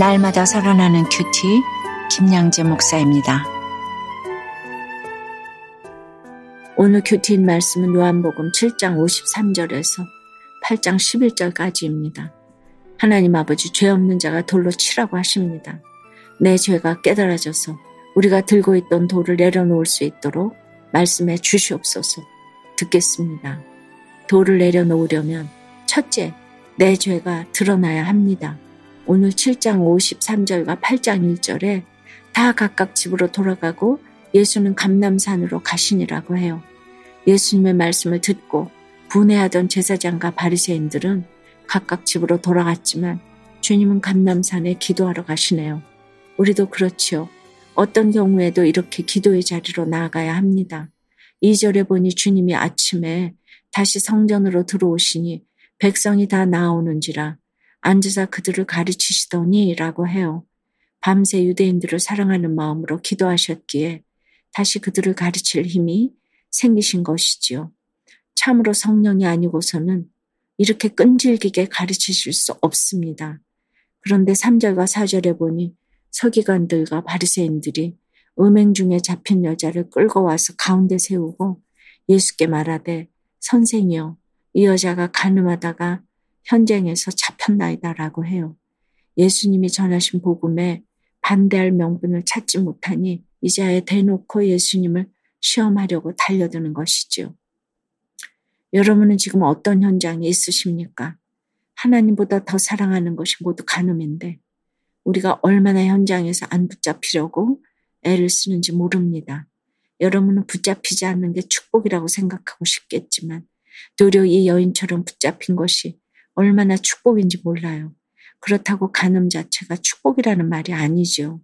날마다 살아나는 QT 김양재 목사입니다. 오늘 큐티인 말씀은 요한복음 7장 53절에서 8장 11절까지입니다. 하나님 아버지 죄 없는 자가 돌로 치라고 하십니다. 내 죄가 깨달아져서 우리가 들고 있던 돌을 내려놓을 수 있도록 말씀해 주시옵소서 듣겠습니다. 돌을 내려놓으려면 첫째, 내 죄가 드러나야 합니다. 오늘 7장 53절과 8장 1절에 다 각각 집으로 돌아가고 예수는 감남산으로 가시니라고 해요. 예수님의 말씀을 듣고 분해하던 제사장과 바리새인들은 각각 집으로 돌아갔지만 주님은 감남산에 기도하러 가시네요. 우리도 그렇지요. 어떤 경우에도 이렇게 기도의 자리로 나아가야 합니다. 2절에 보니 주님이 아침에 다시 성전으로 들어오시니 백성이 다 나오는지라 앉으사 그들을 가르치시더니 라고 해요. 밤새 유대인들을 사랑하는 마음으로 기도하셨기에 다시 그들을 가르칠 힘이 생기신 것이지요. 참으로 성령이 아니고서는 이렇게 끈질기게 가르치실 수 없습니다. 그런데 3절과 4절에 보니 서기관들과 바리새인들이 음행 중에 잡힌 여자를 끌고 와서 가운데 세우고 예수께 말하되 선생이여 이 여자가 가늠하다가 현장에서 잡혔나이다라고 해요. 예수님이 전하신 복음에 반대할 명분을 찾지 못하니 이자에 대놓고 예수님을 시험하려고 달려드는 것이지요. 여러분은 지금 어떤 현장에 있으십니까? 하나님보다 더 사랑하는 것이 모두 간음인데 우리가 얼마나 현장에서 안 붙잡히려고 애를 쓰는지 모릅니다. 여러분은 붙잡히지 않는 게 축복이라고 생각하고 싶겠지만 도리어 이 여인처럼 붙잡힌 것이 얼마나 축복인지 몰라요. 그렇다고 간음 자체가 축복이라는 말이 아니죠.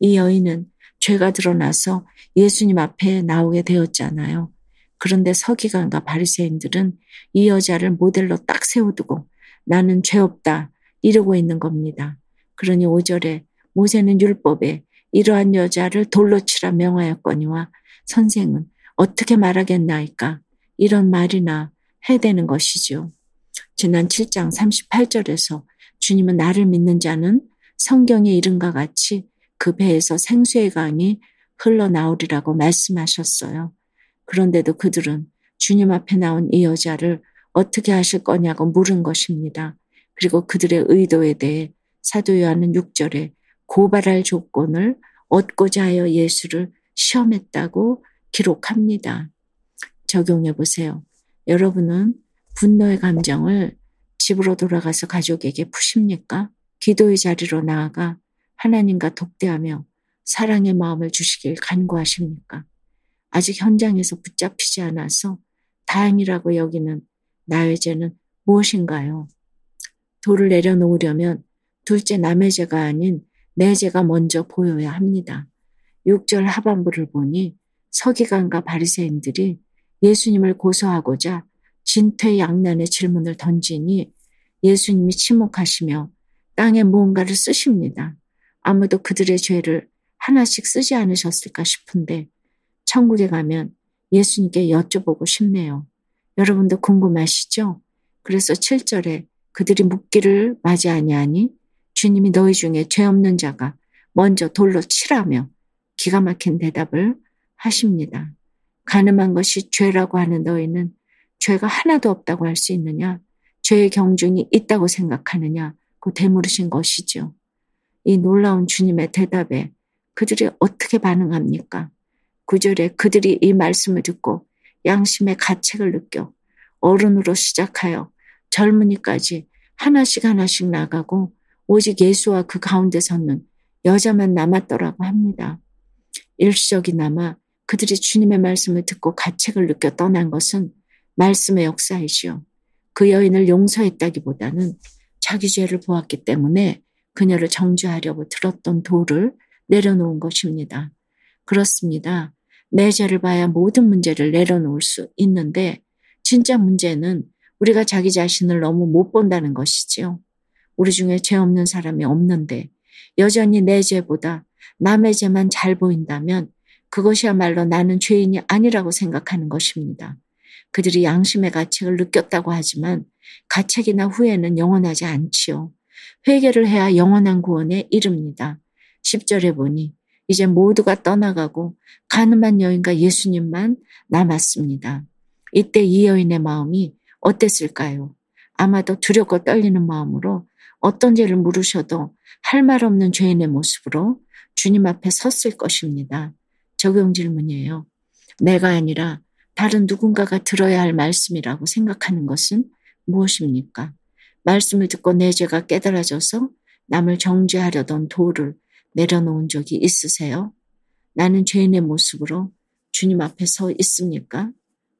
이 여인은 죄가 드러나서 예수님 앞에 나오게 되었잖아요. 그런데 서기관과 바리새인들은 이 여자를 모델로 딱 세워두고 나는 죄 없다 이러고 있는 겁니다. 그러니 5절에 모세는 율법에 이러한 여자를 돌로 치라 명하였거니와 선생은 어떻게 말하겠나이까 이런 말이나 해대는 것이죠. 지난 7장 38절에서 주님은 나를 믿는 자는 성경의 이름과 같이 그 배에서 생수의 강이 흘러나오리라고 말씀하셨어요. 그런데도 그들은 주님 앞에 나온 이 여자를 어떻게 하실 거냐고 물은 것입니다. 그리고 그들의 의도에 대해 사도 요한은 6절에 고발할 조건을 얻고자 하여 예수를 시험했다고 기록합니다. 적용해 보세요. 여러분은 분노의 감정을 집으로 돌아가서 가족에게 푸십니까? 기도의 자리로 나아가 하나님과 독대하며 사랑의 마음을 주시길 간구하십니까? 아직 현장에서 붙잡히지 않아서 다행이라고 여기는 나의 죄는 무엇인가요? 돌을 내려놓으려면 둘째 남의 죄가 아닌 내 죄가 먼저 보여야 합니다. 6절 하반부를 보니 서기관과 바리새인들이 예수님을 고소하고자 진퇴양난의 질문을 던지니 예수님이 침묵하시며 땅에 무언가를 쓰십니다. 아무도 그들의 죄를 하나씩 쓰지 않으셨을까 싶은데 천국에 가면 예수님께 여쭤보고 싶네요. 여러분도 궁금하시죠? 그래서 7절에 그들이 묻기를 맞이 아니하니 주님이 너희 중에 죄 없는 자가 먼저 돌로 치라며 기가 막힌 대답을 하십니다. 가늠한 것이 죄라고 하는 너희는 죄가 하나도 없다고 할 수 있느냐? 죄의 경중이 있다고 생각하느냐? 고 되물으신 것이죠. 이 놀라운 주님의 대답에 그들이 어떻게 반응합니까? 구절에 그들이 이 말씀을 듣고 양심의 가책을 느껴 어른으로 시작하여 젊은이까지 하나씩 하나씩 나가고 오직 예수와 그 가운데 섰는 여자만 남았더라고 합니다. 일시적이나마 그들이 주님의 말씀을 듣고 가책을 느껴 떠난 것은 말씀의 역사이시요. 그 여인을 용서했다기보다는 자기 죄를 보았기 때문에 그녀를 정죄하려고 들었던 돌을 내려놓은 것입니다. 그렇습니다. 내 죄를 봐야 모든 문제를 내려놓을 수 있는데 진짜 문제는 우리가 자기 자신을 너무 못 본다는 것이지요. 우리 중에 죄 없는 사람이 없는데 여전히 내 죄보다 남의 죄만 잘 보인다면 그것이야말로 나는 죄인이 아니라고 생각하는 것입니다. 그들이 양심의 가책을 느꼈다고 하지만 가책이나 후회는 영원하지 않지요. 회개를 해야 영원한 구원에 이릅니다. 10절에 보니 이제 모두가 떠나가고 가늠한 여인과 예수님만 남았습니다. 이때 이 여인의 마음이 어땠을까요? 아마도 두렵고 떨리는 마음으로 어떤 죄를 물으셔도 할 말 없는 죄인의 모습으로 주님 앞에 섰을 것입니다. 적용 질문이에요. 내가 아니라 다른 누군가가 들어야 할 말씀이라고 생각하는 것은 무엇입니까? 말씀을 듣고 내 죄가 깨달아져서 남을 정죄하려던 도를 내려놓은 적이 있으세요? 나는 죄인의 모습으로 주님 앞에 서 있습니까?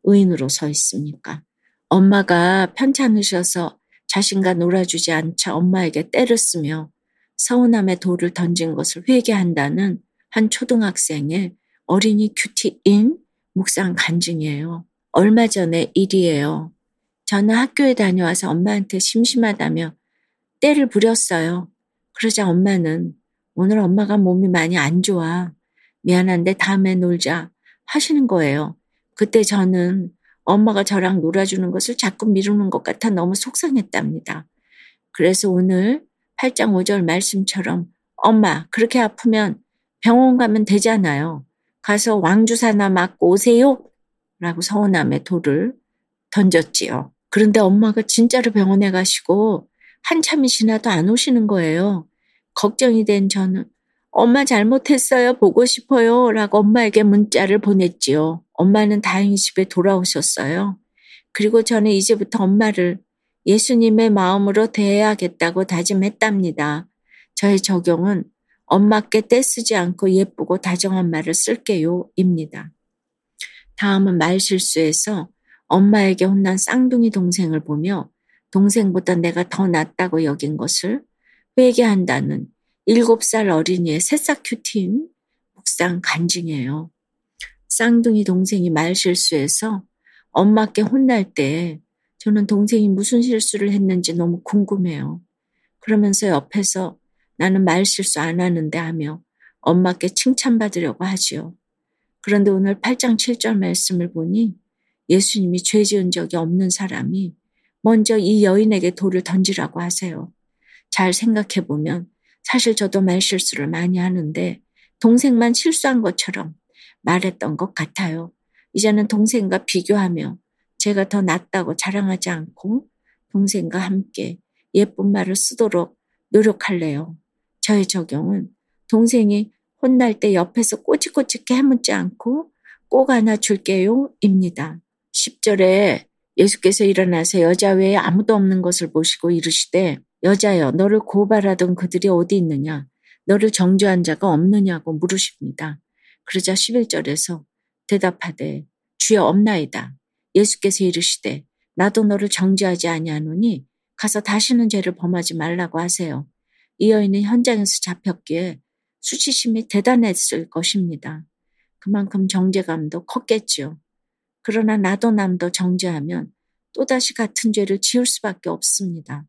의인으로 서 있습니까? 엄마가 편찮으셔서 자신과 놀아주지 않자 엄마에게 때를 쓰며 서운함의 돌을 던진 것을 회개한다는 한 초등학생의 어린이 큐티인 묵상 간증이에요. 얼마 전에 일이에요. 저는 학교에 다녀와서 엄마한테 심심하다며 때를 부렸어요. 그러자 엄마는 오늘 엄마가 몸이 많이 안 좋아. 미안한데 다음에 놀자 하시는 거예요. 그때 저는 엄마가 저랑 놀아주는 것을 자꾸 미루는 것 같아 너무 속상했답니다. 그래서 오늘 8장 5절 말씀처럼 엄마 그렇게 아프면 병원 가면 되잖아요. 가서 왕주사나 맞고 오세요. 라고 서운함에 돌을 던졌지요. 그런데 엄마가 진짜로 병원에 가시고 한참이 지나도 안 오시는 거예요. 걱정이 된 저는 엄마 잘못했어요. 보고 싶어요. 라고 엄마에게 문자를 보냈지요. 엄마는 다행히 집에 돌아오셨어요. 그리고 저는 이제부터 엄마를 예수님의 마음으로 대해야겠다고 다짐했답니다. 저의 적용은 엄마께 떼쓰지 않고 예쁘고 다정한 말을 쓸게요. 입니다. 다음은 말 실수에서 엄마에게 혼난 쌍둥이 동생을 보며 동생보다 내가 더 낫다고 여긴 것을 회개한다는 7살 어린이의 새싹 큐티인 묵상 간증이에요. 쌍둥이 동생이 말 실수해서 엄마께 혼날 때 저는 동생이 무슨 실수를 했는지 너무 궁금해요. 그러면서 옆에서 나는 말 실수 안 하는데 하며 엄마께 칭찬받으려고 하지요. 그런데 오늘 8장 7절 말씀을 보니 예수님이 죄 지은 적이 없는 사람이 먼저 이 여인에게 돌을 던지라고 하세요. 잘 생각해 보면 사실 저도 말 실수를 많이 하는데 동생만 실수한 것처럼 말했던 것 같아요. 이제는 동생과 비교하며 제가 더 낫다고 자랑하지 않고 동생과 함께 예쁜 말을 쓰도록 노력할래요. 저의 적용은 동생이 혼날 때 옆에서 꼬치꼬치 해묻지 않고 꼭 안아줄게요 입니다. 10절에 예수께서 일어나서 여자 외에 아무도 없는 것을 보시고 이르시되 여자여 너를 고발하던 그들이 어디 있느냐 너를 정죄한 자가 없느냐고 물으십니다. 그러자 11절에서 대답하되 주여 없나이다. 예수께서 이르시되 나도 너를 정죄하지 아니하노니 가서 다시는 죄를 범하지 말라고 하세요. 이 여인은 현장에서 잡혔기에 수치심이 대단했을 것입니다. 그만큼 정죄감도 컸겠지요. 그러나 나도 남도 정죄하면 또다시 같은 죄를 지을 수밖에 없습니다.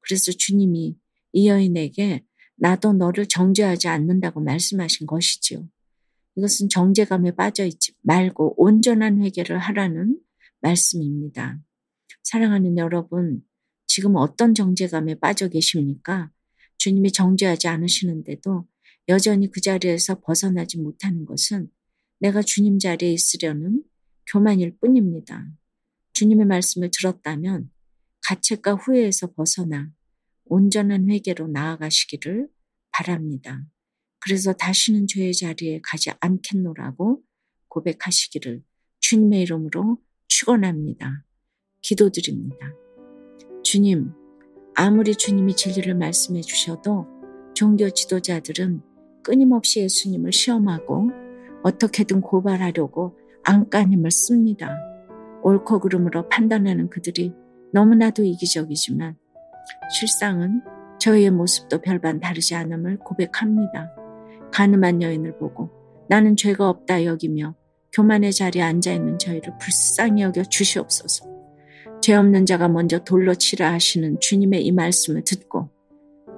그래서 주님이 이 여인에게 나도 너를 정죄하지 않는다고 말씀하신 것이지요. 이것은 정죄감에 빠져있지 말고 온전한 회개를 하라는 말씀입니다. 사랑하는 여러분, 지금 어떤 정죄감에 빠져 계십니까? 주님이 정죄하지 않으시는데도 여전히 그 자리에서 벗어나지 못하는 것은 내가 주님 자리에 있으려는 교만일 뿐입니다. 주님의 말씀을 들었다면 가책과 후회에서 벗어나 온전한 회개로 나아가시기를 바랍니다. 그래서 다시는 죄의 자리에 가지 않겠노라고 고백하시기를 주님의 이름으로 축원합니다. 기도드립니다. 주님, 아무리 주님이 진리를 말씀해 주셔도 종교 지도자들은 끊임없이 예수님을 시험하고 어떻게든 고발하려고 안간힘을 씁니다. 옳고 그름으로 판단하는 그들이 너무나도 이기적이지만 실상은 저희의 모습도 별반 다르지 않음을 고백합니다. 가늠한 여인을 보고 나는 죄가 없다 여기며 교만의 자리에 앉아 있는 저희를 불쌍히 여겨 주시옵소서. 죄 없는 자가 먼저 돌로 치라 하시는 주님의 이 말씀을 듣고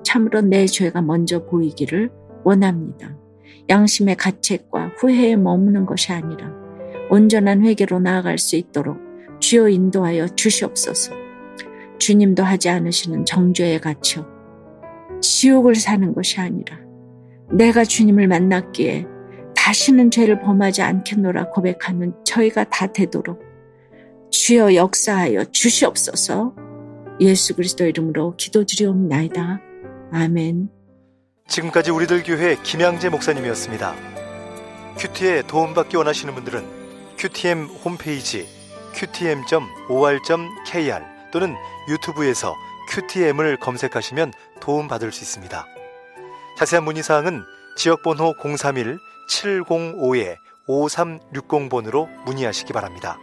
참으로 내 죄가 먼저 보이기를 원합니다. 양심의 가책과 후회에 머무는 것이 아니라 온전한 회개로 나아갈 수 있도록 주여 인도하여 주시옵소서. 주님도 하지 않으시는 정죄에 갇혀 지옥을 사는 것이 아니라 내가 주님을 만났기에 다시는 죄를 범하지 않겠노라 고백하는 저희가 다 되도록 주여 역사하여 주시옵소서 예수 그리스도 이름으로 기도드리옵나이다. 아멘. 지금까지 우리들 교회 김양재 목사님이었습니다. 큐티에 도움받기 원하시는 분들은 큐티엠 홈페이지 qtm.or.kr 또는 유튜브에서 큐티엠을 검색하시면 도움받을 수 있습니다. 자세한 문의사항은 지역번호 031-705-5360번으로 문의하시기 바랍니다.